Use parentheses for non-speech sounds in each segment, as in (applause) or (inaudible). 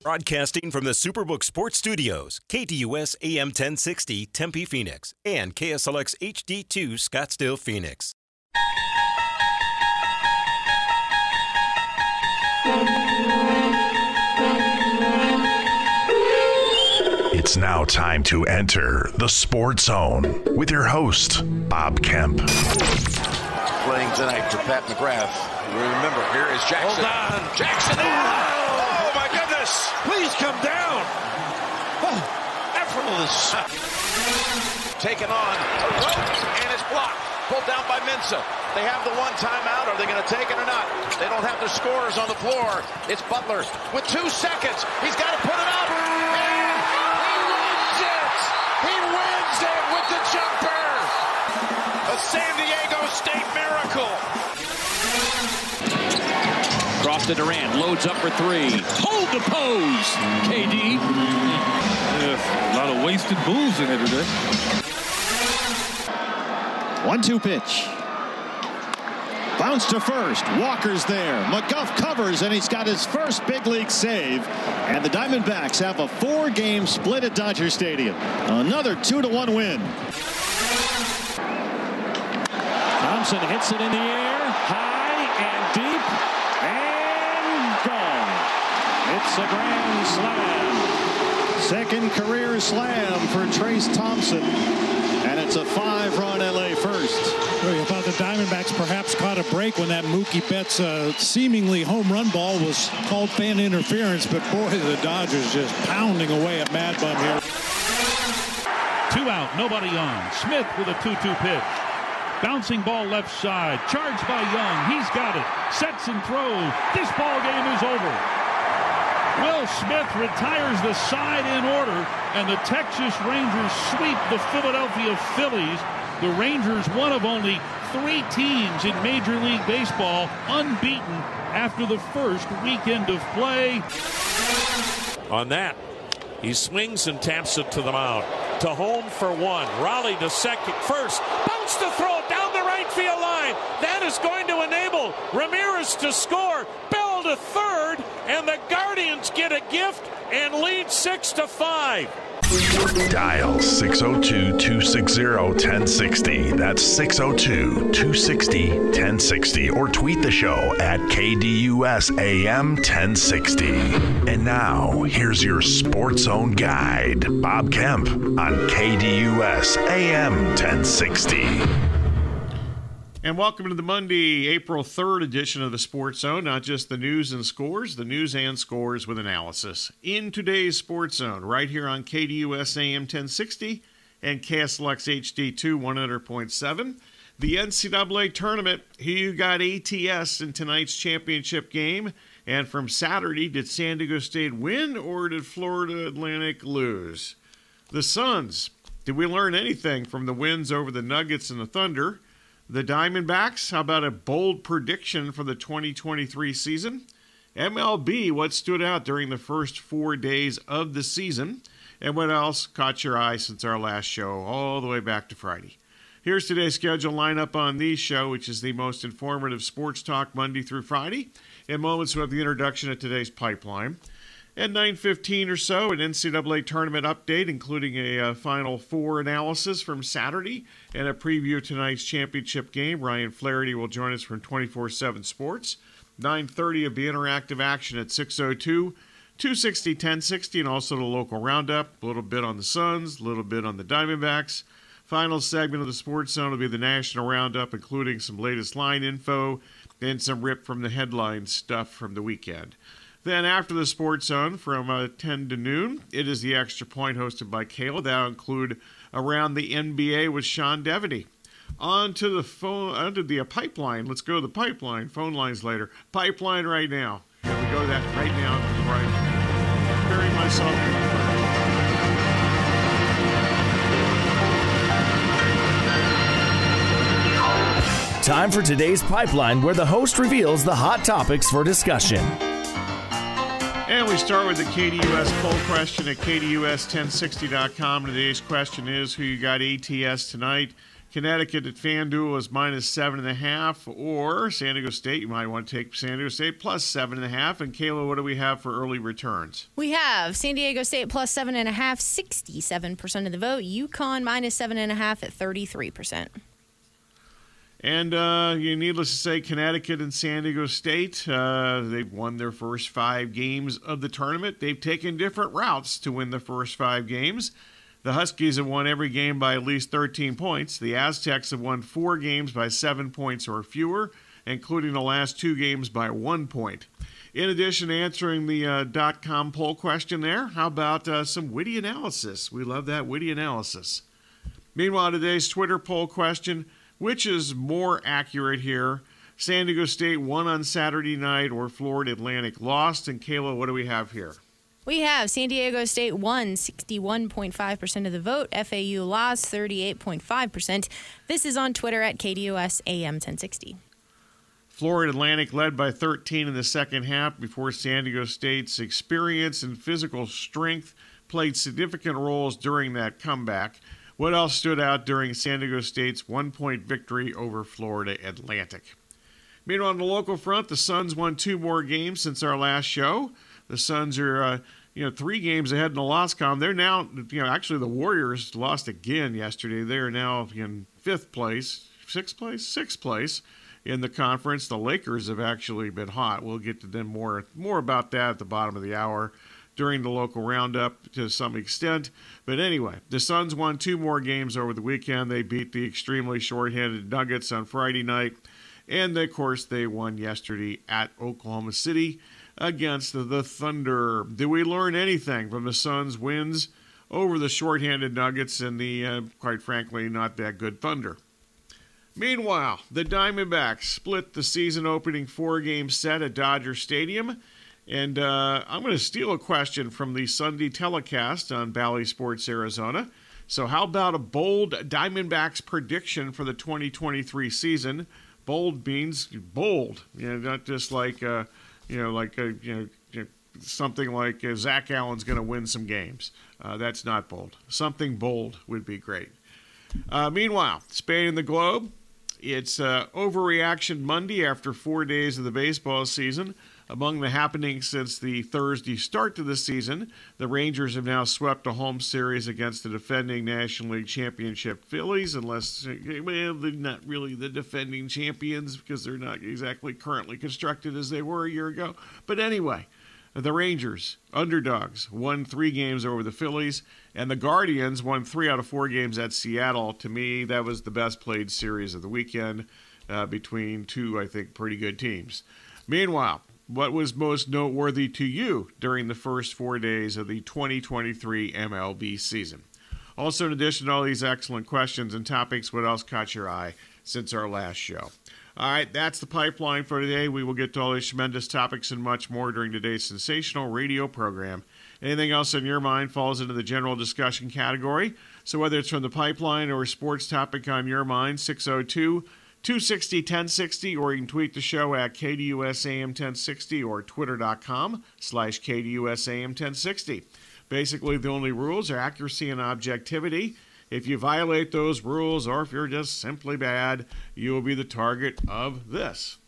Broadcasting from the Superbook Sports Studios, KDUS AM 1060 Tempe Phoenix and KSLX HD2 Scottsdale Phoenix. It's now time to enter the Sports Zone with your host, Bob Kemp. Playing tonight for Pat McGrath. Remember, here is Jackson. Hold on. Jackson. Oh. Please come down. Oh. Effortless. Taken on. And it's blocked. Pulled down by Mensah. They have the one timeout. Are they going to take it or not? They don't have their scorers on the floor. It's Butler with two seconds. He's got to put it up. And he wins it. He wins it with the jumper. A San Diego State miracle. Cross to Durant, loads up for three. Hold the pose, KD. Yeah, a lot of wasted boos in here today. One-two pitch. Bounce to first. Walker's there. McGough covers, and he's got his first big league save. And the Diamondbacks have a four-game split at Dodger Stadium. Another two-to-one win. Thompson hits it in the air, high and deep, and gone. It's a grand slam. Second career slam for Trayce Thompson. And it's a five-run LA first. Worry thought the Diamondbacks perhaps caught a break when that Mookie Betts uh, seemingly home run ball was called fan interference, but boy, the Dodgers just pounding away at Mad Bum here. Two out, nobody on. Smith with a 2-2 pitch. Bouncing ball left side, charged by Jung. He's got it. Sets and throws. This ball game is over. Will Smith retires the side in order, and the Texas Rangers sweep the Philadelphia Phillies. The Rangers, one of only three teams in Major League Baseball, unbeaten after the first weekend of play. On that, he swings and taps it to the mound. To home for one. Raleigh to second. First, bounce to throw down the right field line. That is going to enable Ramirez to score. Bell to third, and the Guardians get a gift and lead six to five. Dial 602 260 1060. That's 602 260 1060. Or tweet the show at KDUS AM 1060. And now, here's your Sports Zone guide, Bob Kemp on KDUS AM 1060. And welcome to the Monday, April 3rd edition of the Sports Zone. Not just the news and scores, the news and scores with analysis. In today's Sports Zone, right here on KDUS AM 1060 and KSLX HD2 100.7. The NCAA tournament, who got ATS in tonight's championship game? And from Saturday, did San Diego State win or did Florida Atlantic lose? The Suns, did we learn anything from the wins over the Nuggets and the Thunder? The Diamondbacks, how about a bold prediction for the 2023 season? MLB, what stood out during the first four days of the season? And what else caught your eye since our last show, all the way back to Friday? Here's today's schedule lineup on the show, which is the most informative sports talk Monday through Friday. In moments, we have the introduction of today's pipeline. At 9.15 or so, an NCAA tournament update, including a uh, Final Four analysis from Saturday and a preview of tonight's championship game. Ryan Flaherty will join us from 24-7 Sports. 9.30 will be interactive action at 6.02. 260, 1060, and also the local roundup. A little bit on the Suns, a little bit on the Diamondbacks. Final segment of the Sports Zone will be the national roundup, including some latest line info and some rip from the headline stuff from the weekend. Then after the Sports Zone from uh, 10 to noon, it is the Extra Point hosted by Kayla. That'll include Around the NBA with Sean Deveney. On to the phone, onto the uh, pipeline. Let's go to the pipeline. Phone lines later. Pipeline right now. Here we go. That right now. Right. Myself. Time for today's pipeline, where the host reveals the hot topics for discussion. And we start with the KDUS poll question at KDUS1060.com. Today's question is who you got ATS tonight? Connecticut at FanDuel is minus seven and a half, or San Diego State. You might want to take San Diego State plus seven and a half. And Kayla, what do we have for early returns? We have San Diego State plus seven and a half, 67% of the vote. UConn minus seven and a half at 33%. And uh, needless to say, Connecticut and San Diego State, uh, they've won their first five games of the tournament. They've taken different routes to win the first five games. The Huskies have won every game by at least 13 points. The Aztecs have won four games by seven points or fewer, including the last two games by one point. In addition to answering the uh, dot com poll question there, how about uh, some witty analysis? We love that witty analysis. Meanwhile, today's Twitter poll question which is more accurate here? San Diego State won on Saturday night or Florida Atlantic lost? And Kayla, what do we have here? We have San Diego State won 61.5% of the vote. FAU lost 38.5%. This is on Twitter at KDUS AM 1060. Florida Atlantic led by 13 in the second half before San Diego State's experience and physical strength played significant roles during that comeback. What else stood out during San Diego State's one point victory over Florida Atlantic? Meanwhile, on the local front, the Suns won two more games since our last show. The Suns are uh, you know, three games ahead in the loss column. They're now, you know, actually the Warriors lost again yesterday. They are now in fifth place, sixth place, sixth place in the conference. The Lakers have actually been hot. We'll get to them more more about that at the bottom of the hour during the local roundup to some extent. But anyway, the Suns won two more games over the weekend. They beat the extremely short-handed Nuggets on Friday night, and of course they won yesterday at Oklahoma City against the Thunder. Did we learn anything from the Suns' wins over the shorthanded Nuggets and the, uh, quite frankly, not that good Thunder? Meanwhile, the Diamondbacks split the season opening four game set at Dodger Stadium. And uh, I'm going to steal a question from the Sunday telecast on Bally Sports Arizona. So, how about a bold Diamondbacks prediction for the 2023 season? Bold means bold, you know, not just like. Uh, you know, like a, you know, something like uh, Zac Gallen's going to win some games. Uh, that's not bold. Something bold would be great. Uh, meanwhile, Spain and the globe. It's uh, overreaction Monday after four days of the baseball season. Among the happenings since the Thursday start to the season, the Rangers have now swept a home series against the defending National League Championship Phillies, unless, well, they're not really the defending champions because they're not exactly currently constructed as they were a year ago. But anyway, the Rangers, underdogs, won three games over the Phillies, and the Guardians won three out of four games at Seattle. To me, that was the best played series of the weekend uh, between two, I think, pretty good teams. Meanwhile, what was most noteworthy to you during the first four days of the 2023 MLB season? Also, in addition to all these excellent questions and topics, what else caught your eye since our last show? All right, that's the pipeline for today. We will get to all these tremendous topics and much more during today's sensational radio program. Anything else in your mind falls into the general discussion category. So, whether it's from the pipeline or a sports topic on your mind, 602 260 1060, or you can tweet the show at KDUSAM 1060 or twitter.com slash KDUSAM 1060. Basically, the only rules are accuracy and objectivity. If you violate those rules, or if you're just simply bad, you will be the target of this.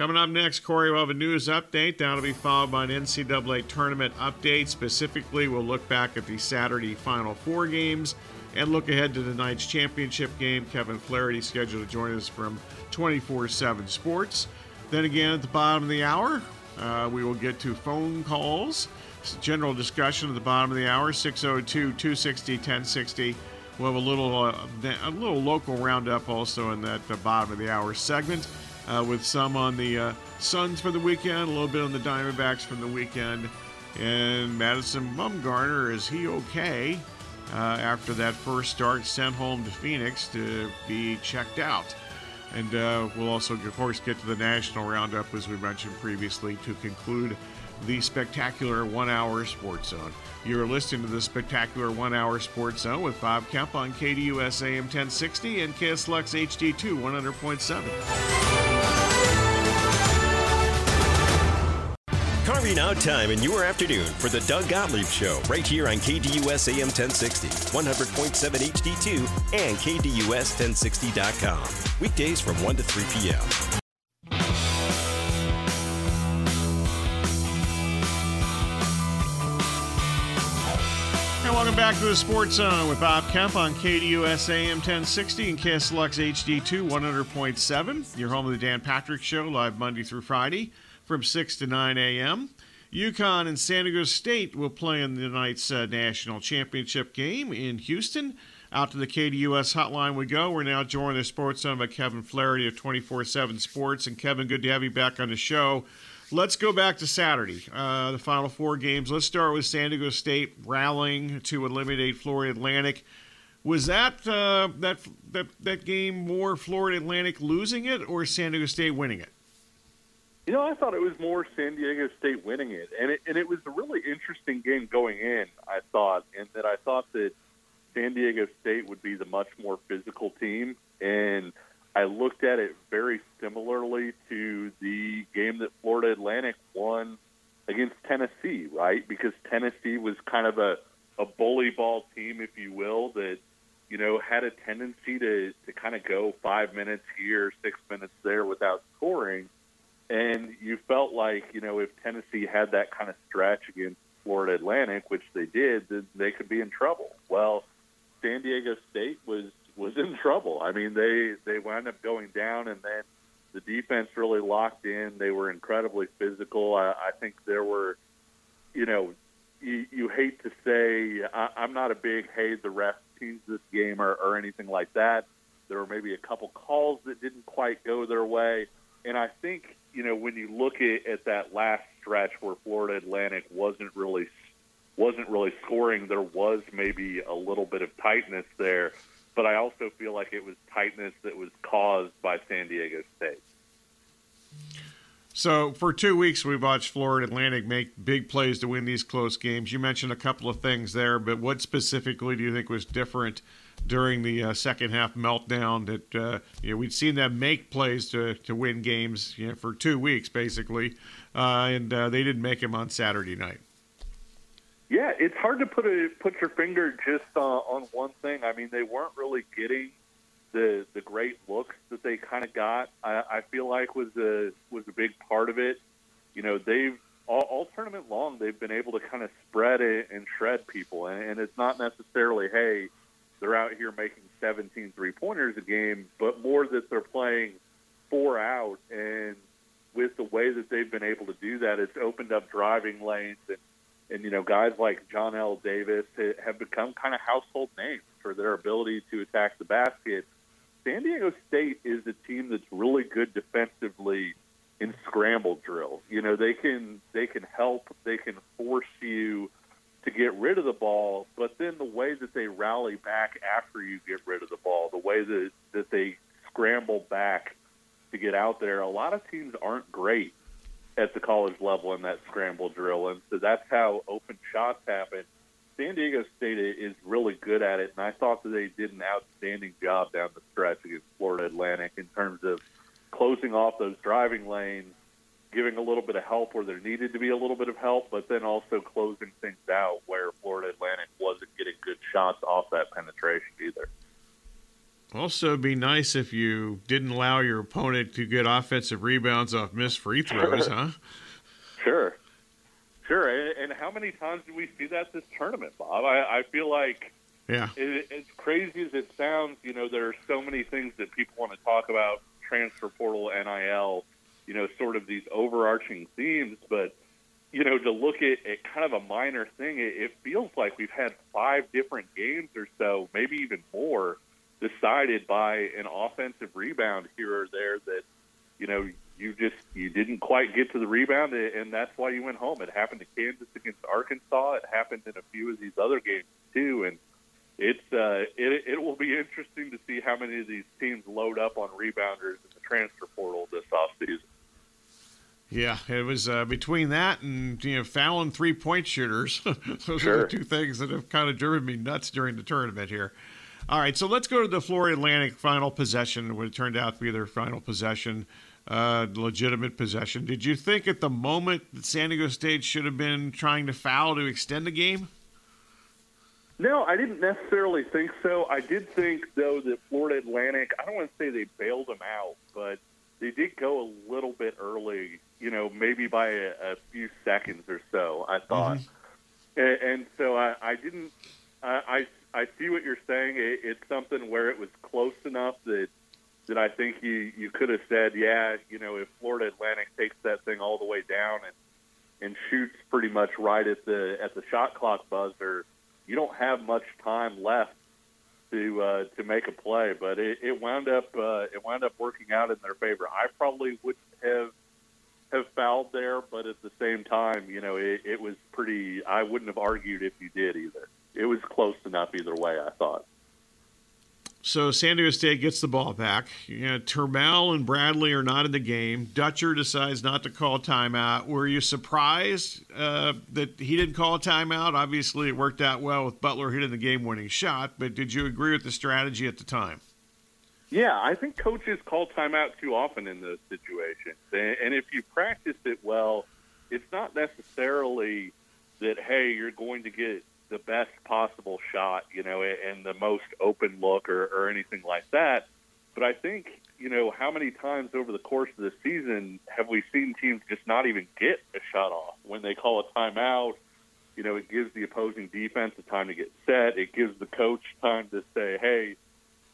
Coming up next, Corey will have a news update. That'll be followed by an NCAA tournament update. Specifically, we'll look back at the Saturday Final Four games and look ahead to tonight's championship game. Kevin Flaherty scheduled to join us from 24 7 Sports. Then again, at the bottom of the hour, uh, we will get to phone calls. General discussion at the bottom of the hour, 602 260 1060. We'll have a little, uh, a little local roundup also in that uh, bottom of the hour segment uh, with some on the uh, Suns for the weekend, a little bit on the Diamondbacks from the weekend. And Madison Bumgarner, is he okay uh, after that first start sent home to Phoenix to be checked out? And uh, we'll also, of course, get to the national roundup, as we mentioned previously, to conclude the spectacular one hour sports zone. You're listening to the spectacular one hour sports zone with Bob Kemp on KDUS AM 1060 and KSLX HD2 100.7. Every now time in your afternoon for the Doug Gottlieb Show, right here on KDUS AM 1060, 100.7 HD2, and KDUS1060.com. Weekdays from 1 to 3 p.m. And welcome back to the Sports Zone with Bob Kemp on KDUS AM 1060 and KSLX HD2 100.7. Your home of the Dan Patrick Show, live Monday through Friday from 6 to 9 a.m. UConn and San Diego State will play in tonight's uh, national championship game in Houston. Out to the KDUS hotline we go. We're now joined the Sports Zone by Kevin Flaherty of 24 7 Sports. And Kevin, good to have you back on the show. Let's go back to Saturday, uh, the final four games. Let's start with San Diego State rallying to eliminate Florida Atlantic. Was that uh, that that that game more Florida Atlantic losing it or San Diego State winning it? You know, I thought it was more San Diego State winning it, and it and it was a really interesting game going in. I thought, and that I thought that San Diego State would be the much more physical team, and I looked at it very similarly to the game that Florida Atlantic won against Tennessee, right? Because Tennessee was kind of a, a bully ball team, if you will, that, you know, had a tendency to, to kind of go five minutes here, six minutes there without scoring. And you felt like, you know, if Tennessee had that kind of stretch against Florida Atlantic, which they did, then they could be in trouble. Well, San Diego State was was in (laughs) trouble. I mean, they they wound up going down, and then the defense really locked in. They were incredibly physical. I, I think there were, you know, you, you hate to say I, I'm not a big hey the ref teams this game or, or anything like that. There were maybe a couple calls that didn't quite go their way, and I think you know when you look at, at that last stretch where Florida Atlantic wasn't really wasn't really scoring, there was maybe a little bit of tightness there but I also feel like it was tightness that was caused by San Diego State. So for two weeks, we've watched Florida Atlantic make big plays to win these close games. You mentioned a couple of things there, but what specifically do you think was different during the uh, second half meltdown? That uh, you know we'd seen them make plays to, to win games you know, for two weeks basically, uh, and uh, they didn't make them on Saturday night. Yeah, it's hard to put a put your finger just uh, on one thing. I mean, they weren't really getting the the great looks that they kind of got. I, I feel like was a was a big part of it. You know, they've all, all tournament long they've been able to kind of spread it and shred people, and, and it's not necessarily hey they're out here making 17 three pointers a game, but more that they're playing four out and with the way that they've been able to do that, it's opened up driving lanes and and you know guys like Johnell Davis have become kind of household names for their ability to attack the basket. San Diego State is a team that's really good defensively in scramble drills. You know, they can they can help, they can force you to get rid of the ball, but then the way that they rally back after you get rid of the ball, the way that that they scramble back to get out there, a lot of teams aren't great at the college level in that scramble drill. And so that's how open shots happen. San Diego State is really good at it, and I thought that they did an outstanding job down the stretch against Florida Atlantic in terms of closing off those driving lanes, giving a little bit of help where there needed to be a little bit of help, but then also closing things out where Florida Atlantic wasn't getting good shots off that penetration either. Also, it'd be nice if you didn't allow your opponent to get offensive rebounds off missed free throws, sure. huh? Sure. Sure. And, how many times do we see that this tournament, Bob? I, I feel like yeah. It, as crazy as it sounds, you know, there are so many things that people want to talk about transfer portal, NIL, you know, sort of these overarching themes. But, you know, to look at, at kind of a minor thing, it, it feels like we've had five different games or so, maybe even more – decided by an offensive rebound here or there that you know you just you didn't quite get to the rebound and that's why you went home. It happened to Kansas against Arkansas. It happened in a few of these other games too, and it's uh, it it will be interesting to see how many of these teams load up on rebounders in the transfer portal this offseason. Yeah, it was uh, between that and you know fouling three point shooters. (laughs) Those sure. are the two things that have kind of driven me nuts during the tournament here. All right, so let's go to the Florida Atlantic final possession, what it turned out to be their final possession. uh, legitimate possession. Did you think at the moment that San Diego State should have been trying to foul to extend the game? No, I didn't necessarily think so. I did think, though, that Florida Atlantic, I don't want to say they bailed them out, but they did go a little bit early, you know, maybe by a, a few seconds or so, I thought. Mm-hmm. And, and so I, I didn't, I, I, I see what you're saying. It, it's something where it was close enough that that I think you you could have said, yeah, you know, if Florida Atlantic takes that thing all the way down and and shoots pretty much right at the at the shot clock buzzer, you don't have much time left to uh, to make a play. But it, it wound up uh, it wound up working out in their favor. I probably wouldn't have have fouled there, but at the same time, you know, it, it was pretty. I wouldn't have argued if you did either. It was close enough either way. I thought. So San Diego State gets the ball back. You know, Trammell and Bradley are not in the game. Dutcher decides not to call timeout. Were you surprised uh, that he didn't call a timeout? Obviously, it worked out well with Butler hitting the game-winning shot. But did you agree with the strategy at the time? Yeah, I think coaches call timeout too often in those situations. And if you practice it well, it's not necessarily that hey, you're going to get the best possible shot, you know, and the most open look or, or anything like that. But I think, you know, how many times over the course of the season have we seen teams just not even get a shot off when they call a timeout? You know, it gives the opposing defense a time to get set. It gives the coach time to say, hey,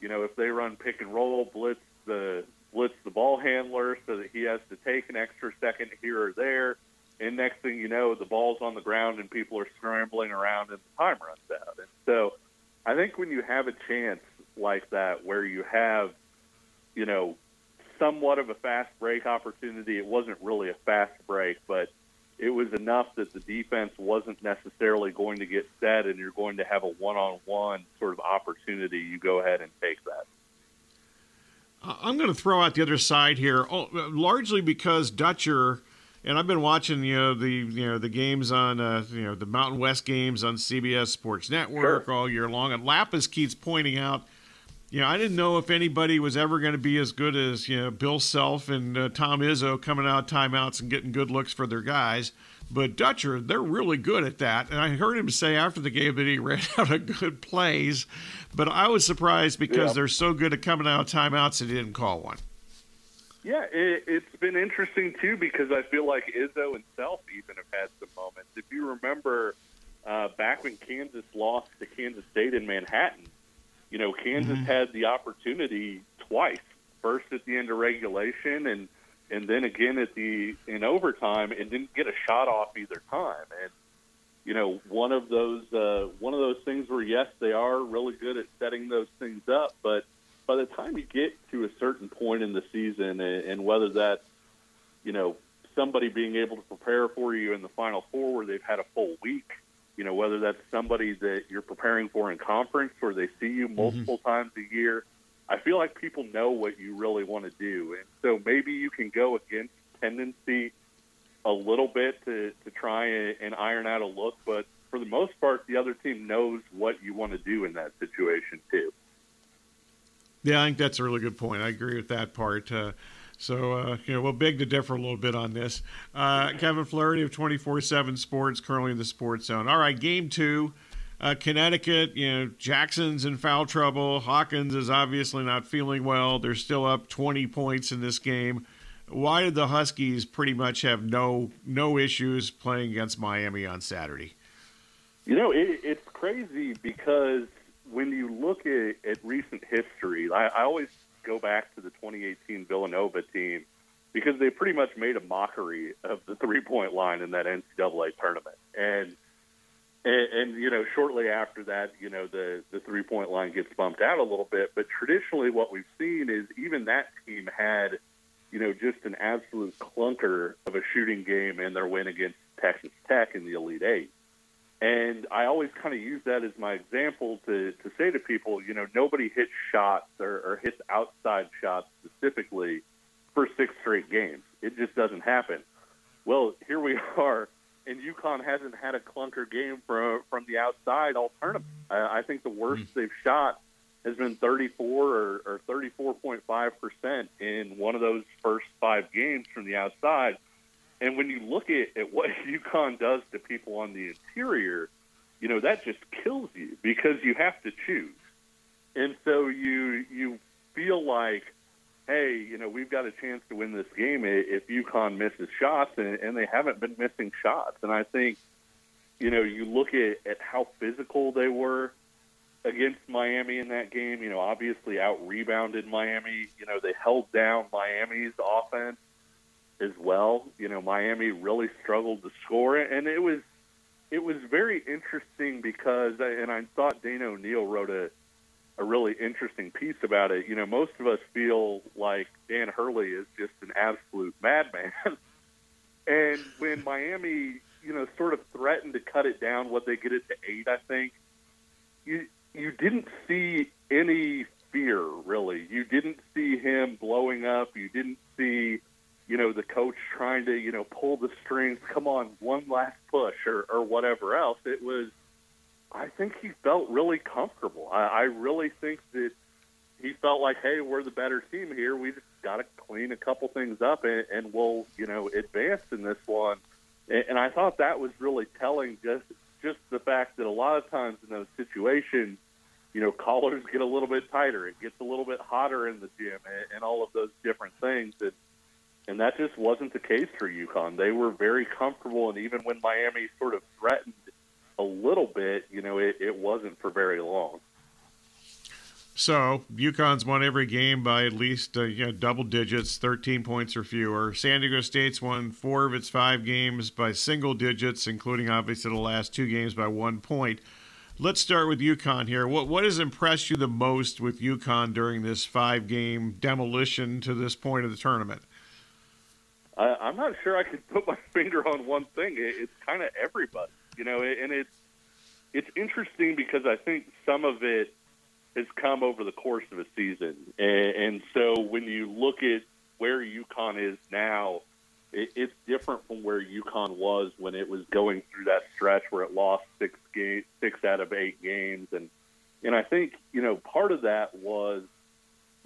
you know, if they run pick and roll, blitz the blitz the ball handler so that he has to take an extra second here or there and next thing you know, the ball's on the ground and people are scrambling around and the time runs out. And so I think when you have a chance like that where you have, you know, somewhat of a fast break opportunity, it wasn't really a fast break, but it was enough that the defense wasn't necessarily going to get set and you're going to have a one-on-one sort of opportunity, you go ahead and take that. I'm going to throw out the other side here, oh, largely because Dutcher – and I've been watching you know the you know the games on uh, you know the Mountain West games on CBS Sports Network sure. all year long, and Lappas keeps pointing out. You know, I didn't know if anybody was ever going to be as good as you know Bill Self and uh, Tom Izzo coming out timeouts and getting good looks for their guys. But Dutcher, they're really good at that. And I heard him say after the game that he (laughs) ran out of good plays. But I was surprised because yeah. they're so good at coming out of timeouts that he didn't call one. Yeah, it, it's been interesting too because I feel like Izzo and Self even have had some moments. If you remember uh, back when Kansas lost to Kansas State in Manhattan, you know Kansas mm-hmm. had the opportunity twice. First at the end of regulation, and and then again at the in overtime, and didn't get a shot off either time. And you know, one of those uh, one of those things where yes, they are really good at setting those things up, but by the time you get to a certain point in the season, and whether that's you know somebody being able to prepare for you in the Final Four where they've had a full week, you know whether that's somebody that you're preparing for in conference or they see you mm-hmm. multiple mm-hmm. times a year, I feel like people know what you really want to do, and so maybe you can go against tendency a little bit to to try and, and iron out a look, but for the most part, the other team knows what you want to do in that situation too. Yeah, I think that's a really good point. I agree with that part. Uh, so, uh, you know, we'll beg to differ a little bit on this. Uh, Kevin Flaherty of 24 7 Sports, currently in the Sports Zone. All right, game two. Uh, Connecticut, you know, Jackson's in foul trouble. Hawkins is obviously not feeling well. They're still up 20 points in this game. Why did the Huskies pretty much have no no issues playing against Miami on Saturday? You know, it, it's crazy because when you look at, at recent history, I, I always go back to the 2018 Villanova team because they pretty much made a mockery of the three point line in that NCAA tournament. And, and, and you know, shortly after that, you know, the, the three point line gets bumped out a little bit. But traditionally, what we've seen is even that team had, you know, just an absolute clunker of a shooting game in their win against Texas Tech in the Elite Eight. And I always kind of use that as my example to, to say to people, you know, nobody hits shots or, or hits outside shots specifically for six straight games. It just doesn't happen. Well, here we (laughs) are, and UConn hasn't had a clunker game from from the outside all tournament. I, I think the worst mm. they've shot has been 34 or, or 34.5 percent in one of those first five games from the outside. And when you look at, at what (laughs) UConn does to people on the interior, you know that just kills you because you have to choose, and so you you feel like, hey, you know we've got a chance to win this game if UConn misses shots, and, and they haven't been missing shots. And I think, you know, you look at, at how physical they were against Miami in that game. You know, obviously out rebounded Miami. You know, they held down Miami's offense as well. You know, Miami really struggled to score, and it was it was very interesting because, and I thought Dana O'Neill wrote a a really interesting piece about it. You know, most of us feel like Dan Hurley is just an absolute madman, (laughs) and when Miami, you know, sort of threatened to cut it down, what they get it to eight, I think. You you didn't see any fear really. You didn't see him blowing up. You didn't see you know, the coach trying to, you know, pull the strings, come on, one last push or, or whatever else. It was, I think he felt really comfortable. I, I really think that he felt like, hey, we're the better team here. We just got to clean a couple things up and, and we'll, you know, advance in this one. And, and I thought that was really telling just, just the fact that a lot of times in those situations, you know, (laughs) collars get a little bit tighter. It gets a little bit hotter in the gym and, and all of those different things. And, and that just wasn't the case for UConn. They were very comfortable, and even when Miami sort of threatened a little bit, you know, it, it wasn't for very long. So UConn's won every game by at least uh, you know, double digits, 13 points or fewer. San Diego State's won four of its five games by single digits, including obviously the last two games by one point. Let's start with UConn here. What what has impressed you the most with UConn during this five game demolition to this point of the tournament? I, I'm not sure I could (laughs) put my finger on one thing. It, it's kind of everybody, you know, and it's it's interesting because I think some of it has come over the course of a season, and, and so when you look at where UConn is now, it, it's different from where UConn was when it was going through that stretch where it lost six games, six out of eight games, and and I think you know part of that was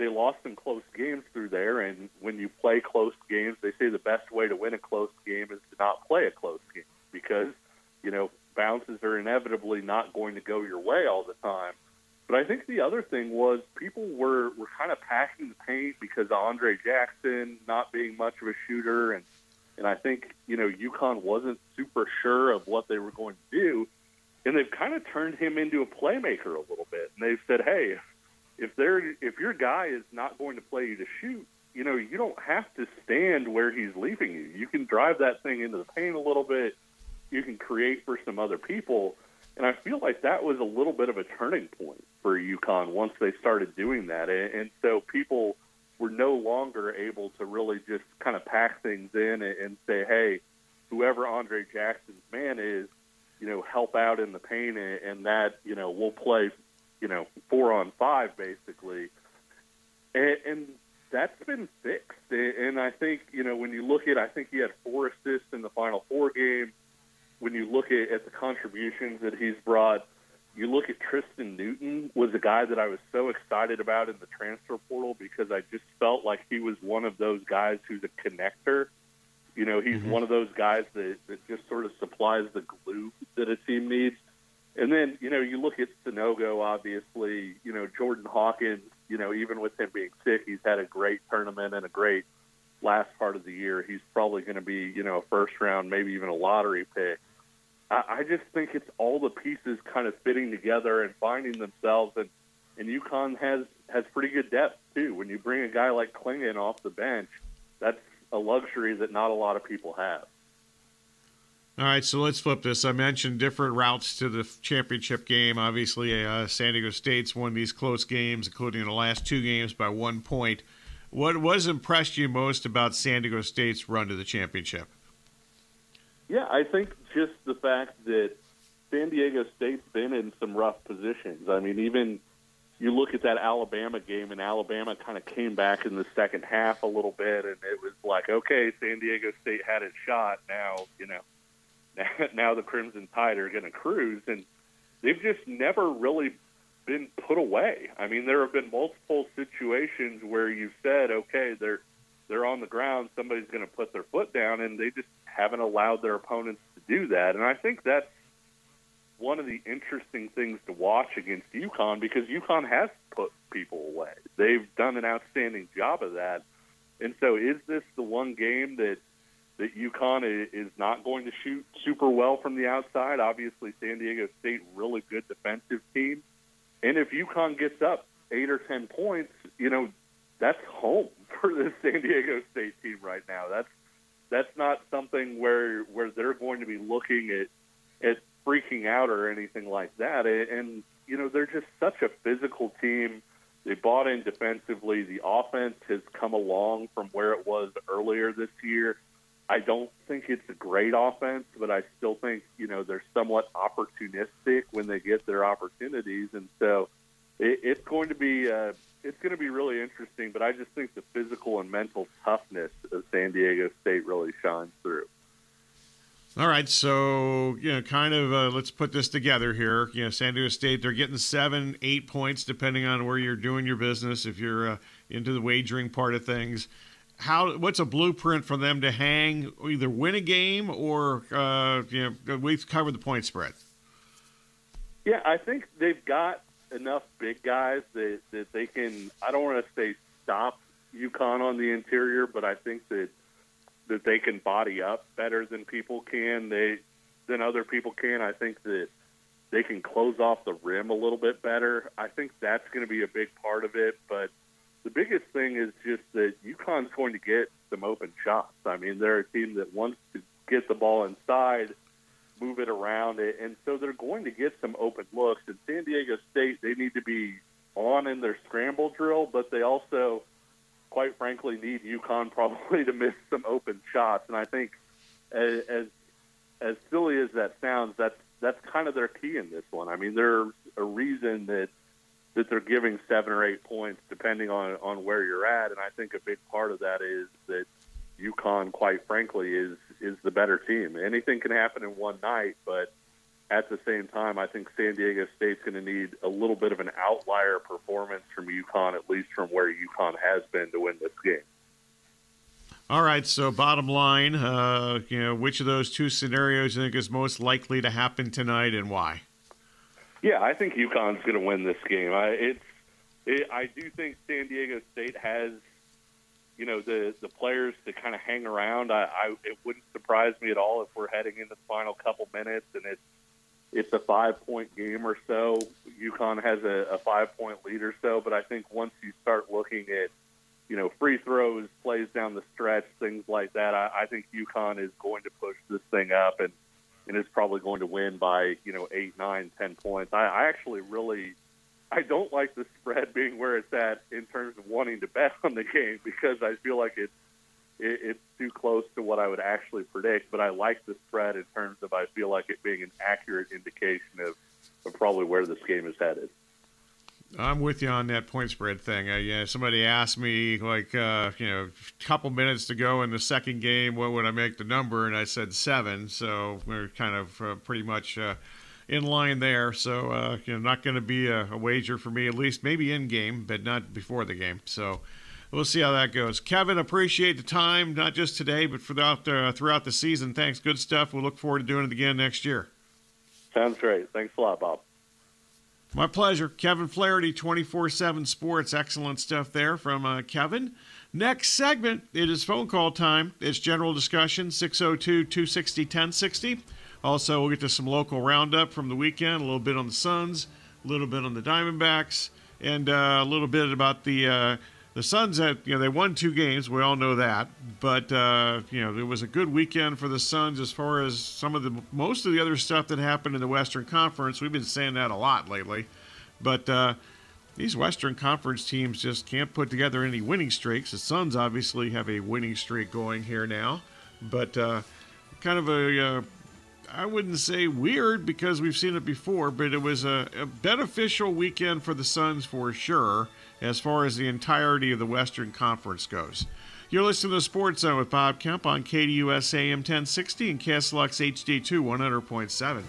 they lost some close games through there. And when you play close games, they say the best way to win a close game is to not play a close game because, you know, bounces are inevitably not going to go your way all the time. But I think the other thing was people were, were kind of packing the paint because Andre Jackson not being much of a shooter. And, and I think, you know, UConn wasn't super sure of what they were going to do. And they've kind of turned him into a playmaker a little bit. And they've said, hey, if they're if your guy is not going to play you to shoot, you know, you don't have to stand where he's leaving you. You can drive that thing into the paint a little bit. You can create for some other people. And I feel like that was a little bit of a turning point for UConn once they started doing that. And so people were no longer able to really just kind of pack things in and say, hey, whoever Andre Jackson's man is, you know, help out in the paint and that, you know, we'll play you know, four on five basically, and, and that's been fixed. And I think you know when you look at, I think he had four assists in the final four games. When you look at, at the contributions that he's brought, you look at Tristen Newton was a guy that I was so excited about in the transfer portal because I just felt like he was one of those guys who's a connector. You know, he's mm-hmm. one of those guys that, that just sort of supplies the glue that a team needs. And then, you know, you look at Sanogo, obviously, you know, Jordan Hawkins, you know, even with him being sick, he's had a great tournament and a great last part of the year. He's probably going to be, you know, a first round, maybe even a lottery pick. I, I just think it's all the pieces kind of fitting together and finding themselves. And, and UConn has, has pretty good depth, too. When you bring a guy like Clingan off the bench, that's a luxury that not a lot of people have. All right, so let's flip this. I mentioned different routes to the championship game. Obviously, uh, San Diego State's won these close games, including the last two games by one point. What was impressed you most about San Diego State's run to the championship? Yeah, I think just the fact that San Diego State's been in some rough positions. I mean, even you look at that Alabama game, and Alabama kind of came back in the second half a little bit, and it was like, okay, San Diego State had its shot. Now, you know (laughs) now the Crimson Tide are going to cruise, and they've just never really been put away. I mean, there have been multiple situations where you said, okay, they're they're on the ground, somebody's going to put their foot down, and they just haven't allowed their opponents to do that. And I think that's one of the interesting things to watch against UConn because UConn has put people away. They've done an outstanding job of that. And so, is this the one game that that UConn is not going to shoot super well from the outside. Obviously, San Diego State, really good defensive team. And if UConn gets up eight or 10 points, you know, that's home (laughs) for the San Diego State team right now. That's that's not something where where they're going to be looking at at freaking out or anything like that. And you know, they're just such a physical team. They bought in defensively. The offense has come along from where it was earlier this year. I don't think it's a great offense, but I still think you know they're somewhat opportunistic when they get their opportunities, and so it, it's going to be uh, it's going to be really interesting. But I just think the physical and mental toughness of San Diego State really shines through. All right, so you know, kind of uh, let's put this together here. You know, San Diego State they're getting seven, eight points depending on where you're doing your business. If you're uh, into the wagering part of things how what's a blueprint for them to hang either win a game or uh, you know we've covered the point spread. Yeah, I think they've got enough big guys that that they can. I don't want to say stop UConn on the interior, but I think that that they can body up better than people can. They than other people can. I think that they can close off the rim a little bit better. I think that's going to be a big part of it, but the biggest thing is just that UConn's going to get some open shots. I mean, they're a team that wants to get the ball inside, move it around, it, and so they're going to get some open looks. And San Diego State, they need to be on in their scramble drill, but they also, quite frankly, need UConn (laughs) probably to miss some open shots. And I think, as as, as silly as that sounds, that's that's kind of their key in this one. I mean, there's a reason that that they're giving seven or eight points depending on on where you're at, and I think a big part of that is that UConn, quite frankly, is is the better team. Anything can happen in one night, but at the same time, I think San Diego State's going to need a little bit of an outlier performance from UConn, at least from where UConn has been to win this game. All right. So, bottom line, uh, you know, which of those two scenarios you think is most likely to happen tonight, and why? Yeah, I think UConn's going to win this game. I, it's, it, I do think San Diego State has, you know, the the players to kind of hang around. I, I it wouldn't surprise me at all if we're heading into the final couple minutes and it's it's a five point game or so. UConn has a, a five point lead or so, but I think once you start looking at you know, free throws, plays down the stretch, things like that. I, I think UConn is going to push this thing up, and and is probably going to win by you know eight, nine, ten points. I, I actually really I don't like the spread (laughs) being where it's at in terms of wanting to bet on the game (laughs) because I feel like it's it, it's too close to what I would actually predict. But I like the spread in terms of I feel like it being an accurate indication of, of probably where this game is headed. I'm with you on that point spread thing. Uh, yeah, somebody asked me like uh, you know a couple minutes to go in the second game, what would I make the number? And I said seven. So we're kind of uh, pretty much uh, in line there. So uh, you know, not going to be a, a, wager for me, at least maybe in game, but not before the game. So we'll see how that goes. Kevin, appreciate the time, not just today, but throughout the, throughout the season. Thanks, good stuff. We'll look forward to doing it again next year. Sounds great. Thanks a lot, Bob. My pleasure. Kevin Flaherty, 24 7 Sports. Excellent stuff there from uh, Kevin. Next segment, it is phone call time. It's general discussion, 602 260 1060. Also, we'll get to some local roundup from the weekend, a little bit on the Suns, a little bit on the Diamondbacks, and uh, a little bit about the. Uh, the Suns had, you know, they won two games. We all know that, but uh, you know, it was a good weekend for the Suns as far as some of the most of the other stuff that happened in the Western Conference. We've been saying that a lot lately, but uh, these Western Conference teams just can't put together any winning streaks. The Suns obviously have a winning streak going here now, but uh, kind of a uh, I wouldn't say weird because we've seen it before, but it was a, a beneficial weekend for the Suns for sure as far as the entirety of the Western Conference goes. You're listening to Sports Zone with Bob Kemp on KDUS AM 1060 and KSLX HD2 100.7.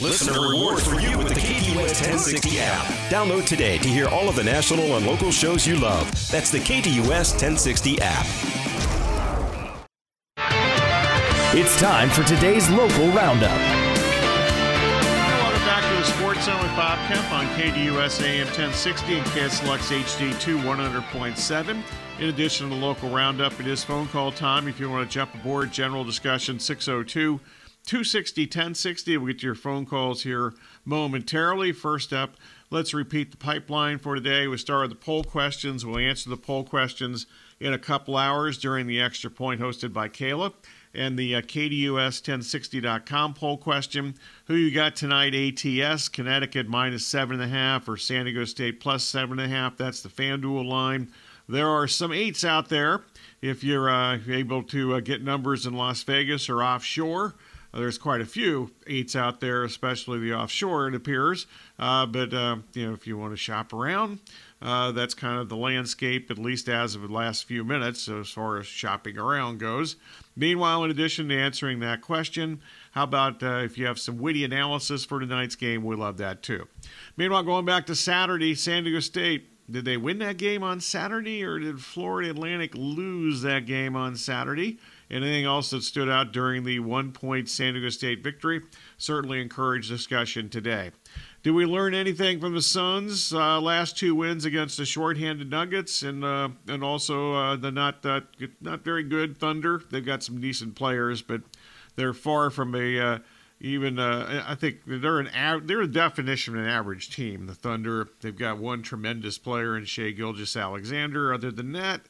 Listener rewards for you with the KDUS 1060 app. Download today to hear all of the national and local shows you love. That's the KDUS 1060 app. It's time for today's local roundup. Welcome back to the Sports Zone with Bob Kemp on KDUS AM 1060 and KSLX HD2 100.7. In addition to the local roundup, it is phone call time. If you want to jump aboard, general discussion 602 260 1060. We'll get to your phone calls here momentarily. First up, let's repeat the pipeline for today. We start with the poll questions. We'll answer the poll questions in a couple hours during the extra point hosted by Kayla. And the uh, KDUS1060.com poll question Who you got tonight? ATS, Connecticut minus 7.5 or San Diego State plus 7.5. That's the FanDuel line. There are some eights out there. If you're uh, able to uh, get numbers in Las Vegas or offshore, uh, there's quite a few eights out there, especially the offshore, it appears. Uh, but uh, you know, if you want to shop around, that's kind of the landscape, at least as of the last few minutes, as far as shopping around goes. Meanwhile, in addition to answering that question, how about uh, if you have some witty analysis for tonight's game? We love that too. Meanwhile, going back to Saturday, San Diego State did they win that game on Saturday, or did Florida Atlantic lose that game on Saturday? Anything else that stood out during the one point San Diego State victory? Certainly encourage discussion today. Do we learn anything from the Suns' uh, last two wins against the shorthanded Nuggets and uh, and also uh, the not not very good Thunder? They've got some decent players, but they're far from a uh, even uh, I think they're an av- they're a definition of an average team. The Thunder they've got one tremendous player in Shai Gilgeous Alexander. Other than that,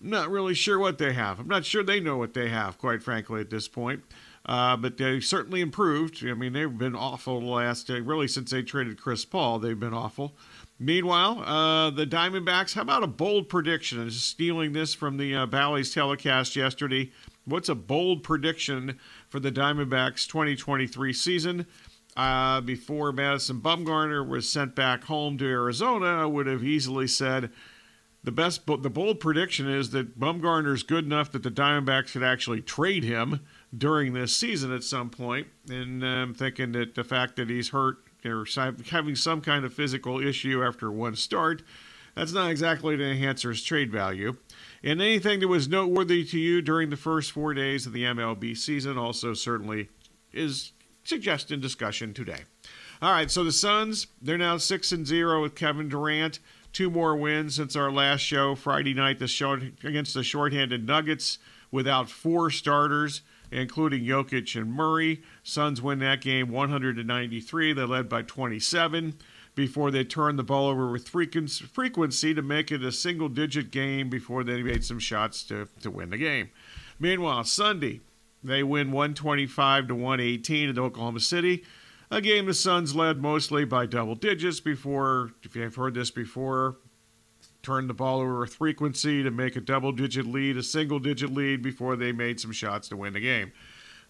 I'm not really sure what they have. I'm not sure they know what they have, quite frankly, at this point. Uh, but they've certainly improved. I mean, they've been awful the last uh, really since they traded Chris Paul. They've been awful. Meanwhile, uh, the Diamondbacks. How about a bold prediction? Stealing this from the uh, Bally's telecast yesterday. What's a bold prediction for the Diamondbacks 2023 season? Uh, before Madison Bumgarner was sent back home to Arizona, I would have easily said the best, the bold prediction is that Bumgarner is good enough that the Diamondbacks could actually trade him during this season at some point. And I'm thinking that the fact that he's hurt or having some kind of physical issue after one start, that's not exactly to enhance his trade value. And anything that was noteworthy to you during the first four days of the MLB season also certainly is suggested discussion today. All right, so the Suns, they're now 6 and 0 with Kevin Durant. Two more wins since our last show Friday night the show against the shorthanded Nuggets without four starters, including Jokic and Murray. Suns win that game 193. They led by 27 before they turned the ball over with frequency to make it a single digit game before they made some shots to, to win the game. Meanwhile, Sunday, they win 125 to 118 at Oklahoma City. A game the Suns led mostly by double digits before, if you've heard this before, turned the ball over with frequency to make a double digit lead, a single digit lead before they made some shots to win the game.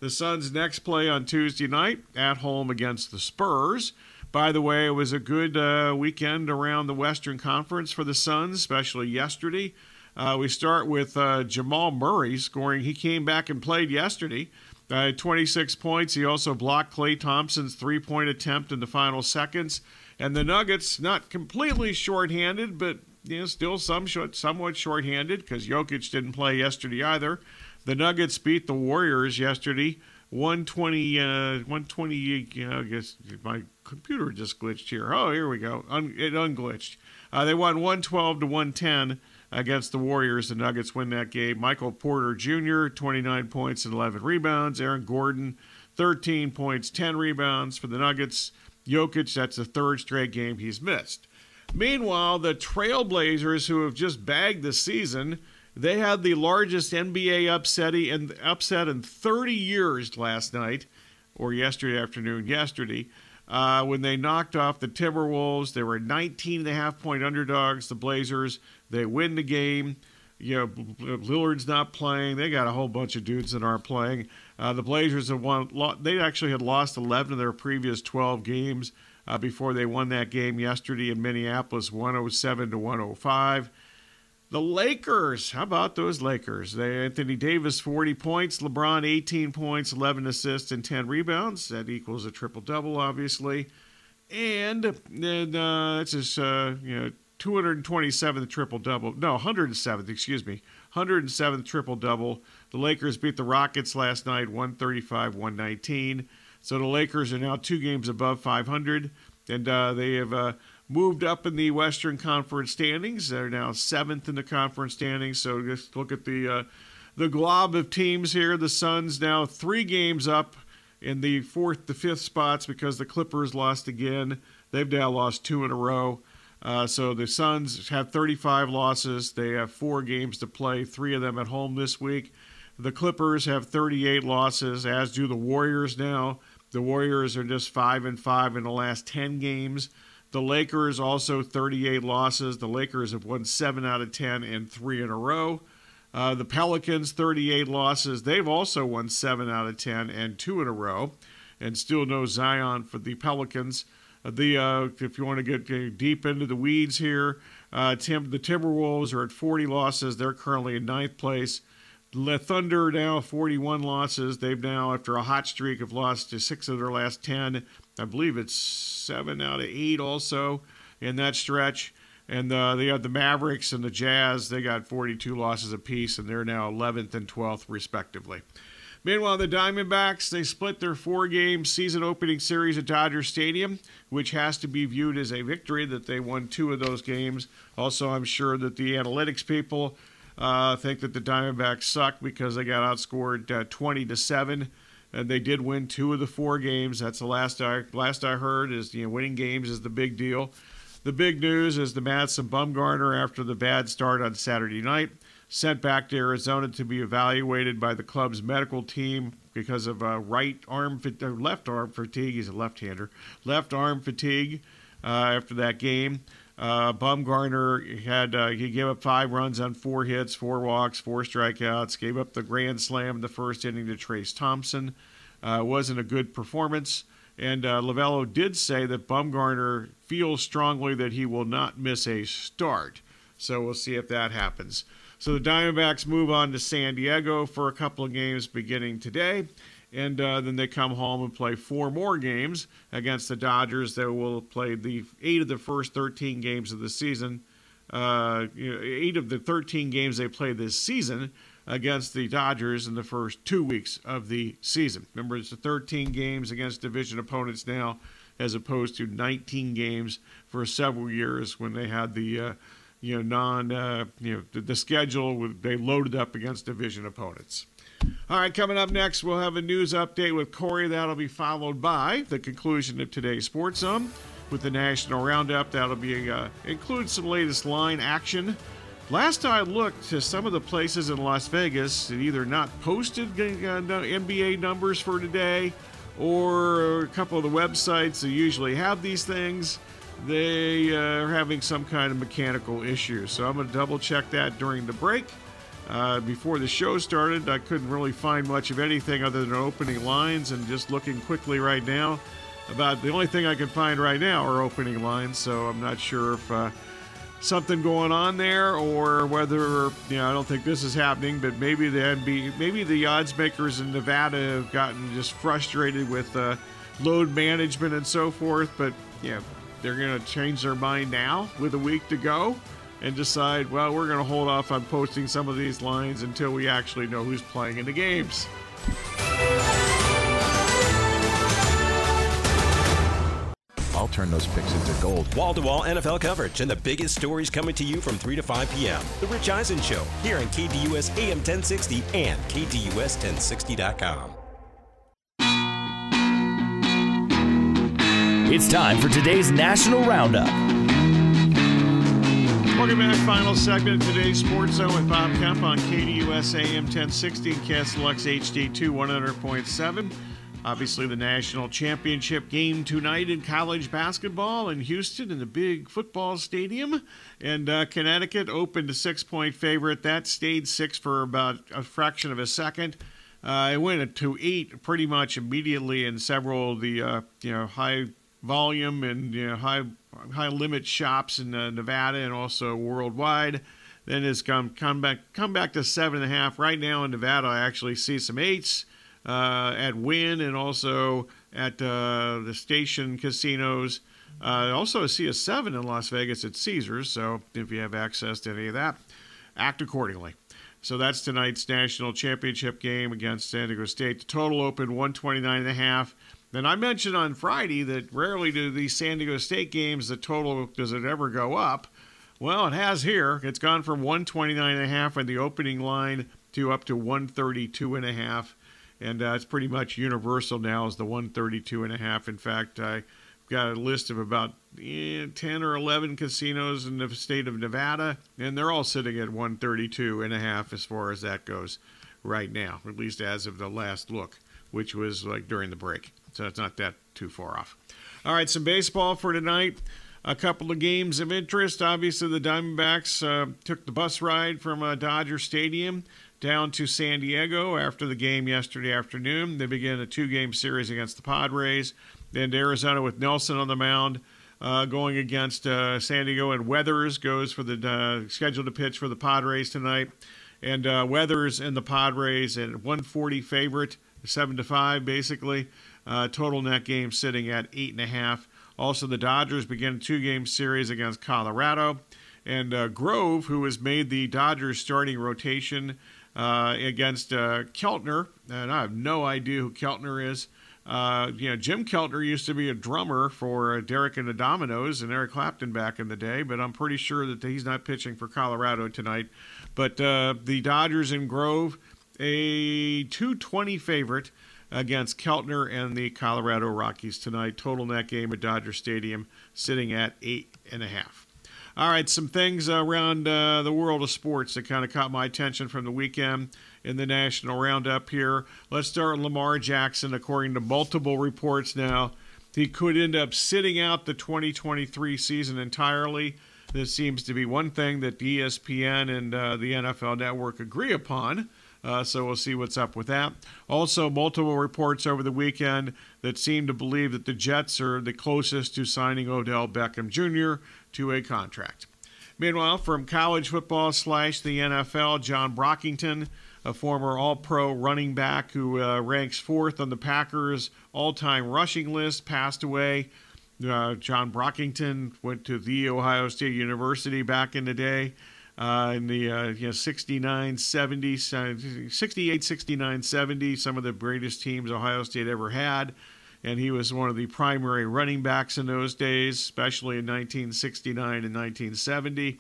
The Suns' next play on Tuesday night at home against the Spurs. By the way, it was a good uh, weekend around the Western Conference for the Suns, especially yesterday. Uh, we start with uh, Jamal Murray scoring. He came back and played yesterday. Uh, 26 points. He also blocked Klay Thompson's three point attempt in the final seconds. And the Nuggets, not completely shorthanded, but you know, still some short, somewhat shorthanded because Jokic didn't play yesterday either. The Nuggets beat the Warriors yesterday, 120, uh, 120. You know, I guess my computer just glitched here. Oh, here we go. Un, it unglitched. Uh, they won 112 to 110 against the Warriors. The Nuggets win that game. Michael Porter Jr., 29 points and 11 rebounds. Aaron Gordon, 13 points, 10 rebounds for the Nuggets. Jokic, that's the third straight game he's missed. Meanwhile, the Trailblazers, who have just bagged the season, they had the largest NBA upset in, upset in 30 years last night, or yesterday afternoon, yesterday, uh, when they knocked off the Timberwolves. They were 19 and a half point underdogs, the Blazers. They win the game. You know, Lillard's not playing. They got a whole bunch of dudes that aren't playing. Uh, the Blazers have won. They actually had lost 11 of their previous 12 games uh, before they won that game yesterday in Minneapolis, 107 to 105. The Lakers, how about those Lakers? They Anthony Davis 40 points, LeBron 18 points, 11 assists and 10 rebounds. That equals a triple double, obviously. And then uh, it's just uh, you know 227th triple double. No, 107th. Excuse me, 107th triple double. The Lakers beat the Rockets last night, 135, 119. So the Lakers are now two games above 500, and uh, they have uh, moved up in the Western Conference standings. They're now seventh in the conference standings. So just look at the uh, the glob of teams here. The Suns now three games up in the fourth, the fifth spots because the Clippers lost again. They've now lost two in a row. Uh, so the Suns have 35 losses. They have four games to play, three of them at home this week. The Clippers have 38 losses, as do the Warriors now. The Warriors are just five and five in the last 10 games. The Lakers also 38 losses. The Lakers have won seven out of 10 and three in a row. Uh, the Pelicans 38 losses. They've also won seven out of 10 and two in a row, and still no Zion for the Pelicans. Uh, the uh, if you want to get deep into the weeds here, uh, Tim, the Timberwolves are at 40 losses. They're currently in ninth place. The Thunder now 41 losses. They've now, after a hot streak, have lost to six of their last 10. I believe it's seven out of eight also in that stretch. And uh, they have the Mavericks and the Jazz. They got 42 losses apiece, and they're now 11th and 12th, respectively. Meanwhile, the Diamondbacks, they split their four game season opening series at Dodger Stadium, which has to be viewed as a victory that they won two of those games. Also, I'm sure that the analytics people uh, think that the Diamondbacks suck because they got outscored uh, 20 to 7 and they did win two of the four games. That's the last I last I heard is you know winning games is the big deal. The big news is the Madison Bumgarner after the bad start on Saturday night sent back to Arizona to be evaluated by the club's medical team because of uh, right arm uh, left arm fatigue. He's a left-hander, left arm fatigue uh, after that game. Uh, Bumgarner had uh, he gave up five runs on four hits, four walks, four strikeouts. Gave up the grand slam in the first inning to Trayce Thompson. Uh, wasn't a good performance. And uh, Lovullo did say that Bumgarner feels strongly that he will not miss a start. So we'll see if that happens. So the Diamondbacks move on to San Diego for a couple of games beginning today and uh, then they come home and play four more games against the Dodgers. They will play the eight of the first 13 games of the season. Uh, eight of the 13 games they play this season against the Dodgers in the first two weeks of the season. Remember, it's the 13 games against division opponents now, as opposed to 19 games for several years when they had the uh, you know non uh, you know the, the schedule they loaded up against division opponents. All right, coming up next, we'll have a news update with Corey. That'll be followed by the conclusion of today's Sports Zone with the National Roundup. That'll be uh, include some latest line action. Last I looked, to some of the places in Las Vegas had either not posted uh, NBA numbers for today, or a couple of the websites that usually have these things they uh, are having some kind of mechanical issue. So I'm going to double check that during the break. Uh, before the show started, I couldn't really find much of anything other than opening lines, and just looking quickly right now, about the only thing I can find right now are opening lines. So I'm not sure if uh, something going on there, or whether you know I don't think this is happening, but maybe the NB, maybe the odds makers in Nevada have gotten just frustrated with uh, load management and so forth. But yeah, they're going to change their mind now with a week to go and decide, well, we're going to hold off on posting some of these lines until we actually know who's playing in the games. I'll turn those picks into gold. Wall to wall NFL coverage and the biggest stories coming to you from 3 to 5 p.m. The Rich Eisen Show here on KDUS AM 1060 and KDUS1060.com. It's time for today's National Roundup. Welcome back. Final segment of today's Sports Zone with Bob Kemp on KDUS AM 1060 and KSLX HD2 100.7. Obviously, the national championship game tonight in college basketball in Houston in the big football stadium. And uh, Connecticut opened a six point favorite. That stayed six for about a fraction of a second. Uh, it went to eight pretty much immediately in several of the uh, you know high volume and you know, high high limit shops in uh, Nevada and also worldwide. then it's come come back come back to seven and a half. Right now in Nevada, I actually see some eights uh, at Wynn and also at uh, the station casinos. Uh, also, see a seven in Las Vegas at Caesars. So if you have access to any of that, act accordingly. So that's tonight's national championship game against San Diego State. The total opened 129 and a half. Then I mentioned on Friday that rarely do these San Diego State games the total does it ever go up. Well, it has here. It's gone from 129 and a half in the opening line to up to 132 and a half, and uh, it's pretty much universal now as the 132 and a half. In fact, I got a list of about eh, 10 or 11 casinos in the state of Nevada, and they're all sitting at 132 and a half as far as that goes right now, at least as of the last look, which was like during the break. So it's not that too far off. All right, some baseball for tonight. A couple of games of interest. Obviously, the Diamondbacks uh, took the bus ride from uh, Dodger Stadium down to San Diego after the game yesterday afternoon. They begin a two game series against the Padres. Then Arizona with Nelson on the mound. Uh, going against uh, San Diego, and Weathers goes for the uh, scheduled to pitch for the Padres tonight. And uh, Weathers and the Padres at 140 favorite, seven to five basically. Uh, total net game sitting at eight and a half. Also, the Dodgers begin a two-game series against Colorado, and uh, Grove, who has made the Dodgers starting rotation against Keltner, and I have no idea who Keltner is. Uh, you know, Jim Keltner used to be a drummer for uh, Derek and the Dominos and Eric Clapton back in the day, but I'm pretty sure that he's not pitching for Colorado tonight. But uh, the Dodgers and Grove, a 220 favorite against Keltner and the Colorado Rockies tonight. Total net game at Dodger Stadium sitting at eight and a half. All right, some things around uh, the world of sports that kind of caught my attention from the weekend in the national roundup here. Let's start with Lamar Jackson. According to multiple reports now, he could end up sitting out the 2023 season entirely. This seems to be one thing that ESPN and uh, the NFL Network agree upon. Uh, so we'll see what's up with that. Also, multiple reports over the weekend that seem to believe that the Jets are the closest to signing Odell Beckham Jr. to a contract. Meanwhile, from college football slash the NFL, John Brockington a former All Pro running back who uh, ranks fourth on the Packers all time rushing list, passed away. Uh, John Brockington went to the Ohio State University back in the day. Uh, in the uh, you know 69 70 68 69 70 some of the greatest teams ohio state ever had and he was one of the primary running backs in those days especially in 1969 and 1970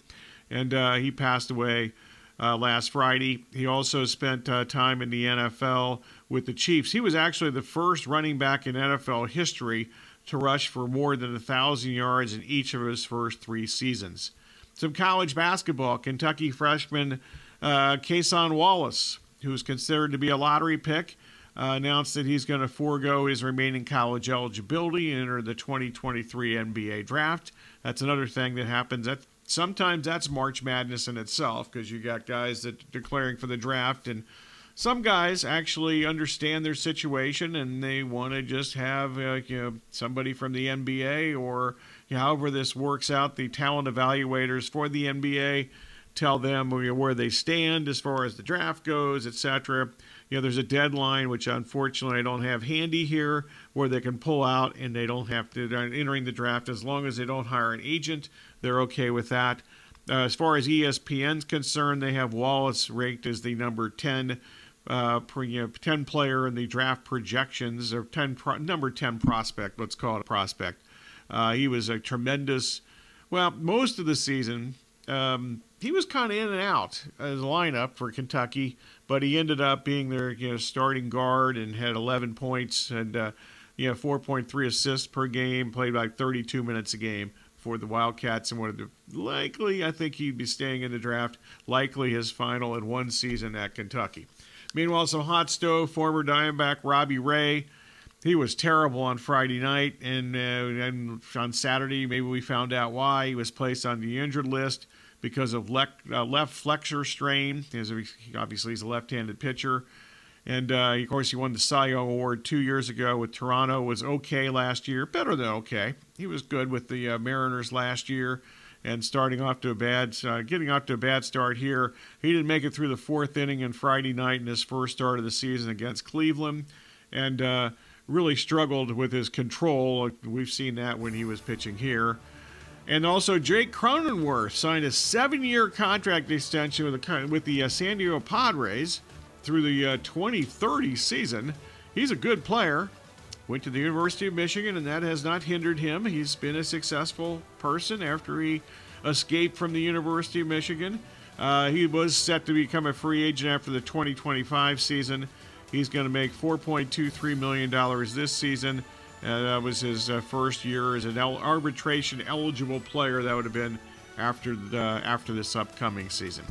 and uh, he passed away uh, last Friday. He also spent uh, time in the NFL with the Chiefs. He was actually the first running back in NFL history to rush for more than a 1,000 yards in each of his first three seasons. Some college basketball. Kentucky freshman uh, Cason Wallace, who's considered to be a lottery pick, uh, announced that he's going to forego his remaining college eligibility and enter the 2023 NBA draft. That's another thing that happens at sometimes that's March Madness in itself because you got guys that declaring for the draft and some guys actually understand their situation and they want to just have uh, you know, somebody from the NBA or however this works out, the talent evaluators for the NBA tell them where they stand as far as the draft goes, etc. You know, there's a deadline which unfortunately I don't have handy here where they can pull out and they don't have to entering the draft as long as they don't hire an agent they're okay with that. Uh, as far as ESPN's concerned, they have Wallace ranked as the number 10, uh, you know, 10 player in the draft projections, or 10 pro- number 10 prospect, let's call it a prospect. Uh, he was a tremendous, well, most of the season, um, he was kind of in and out as a lineup for Kentucky, but he ended up being their you know, starting guard and had 11 points and uh, you know 4.3 assists per game, played like 32 minutes a game for the Wildcats and wanted to likely, I think he'd be staying in the draft, likely his final in one season at Kentucky. Meanwhile, some hot stove former Diamondback Robbie Ray. He was terrible on Friday night, and, uh, and on Saturday, maybe we found out why he was placed on the injured list because of le- uh, left flexor strain. Obviously, he's a left-handed pitcher. And uh, of course, he won the Cy Young Award two years ago with Toronto. Was okay last year, better than okay. He was good with the uh, Mariners last year, and starting off to a bad, uh, getting off to a bad start here. He didn't make it through the fourth inning on Friday night in his first start of the season against Cleveland, and uh, really struggled with his control. We've seen that when he was pitching here. And also, Jake Cronenworth signed a seven-year contract extension with the with the uh, San Diego Padres through the uh, 2030 season. He's a good player. Went to the University of Michigan, and that has not hindered him. He's been a successful person after he escaped from the University of Michigan. Uh, he was set to become a free agent after the 2025 season. He's going to make $4.23 million this season. Uh, that was his uh, first year as an el- arbitration eligible player. That would have been after the, after this upcoming season.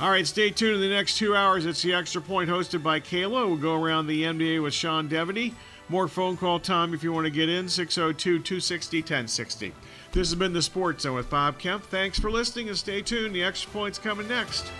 All right, stay tuned in the next two hours. It's the Extra Point hosted by Kayla. We'll go around the NBA with Sean Deveney. More phone call time if you want to get in 602 260 1060. This has been the Sports Zone with Bob Kemp. Thanks for listening and stay tuned. The Extra Point's coming next.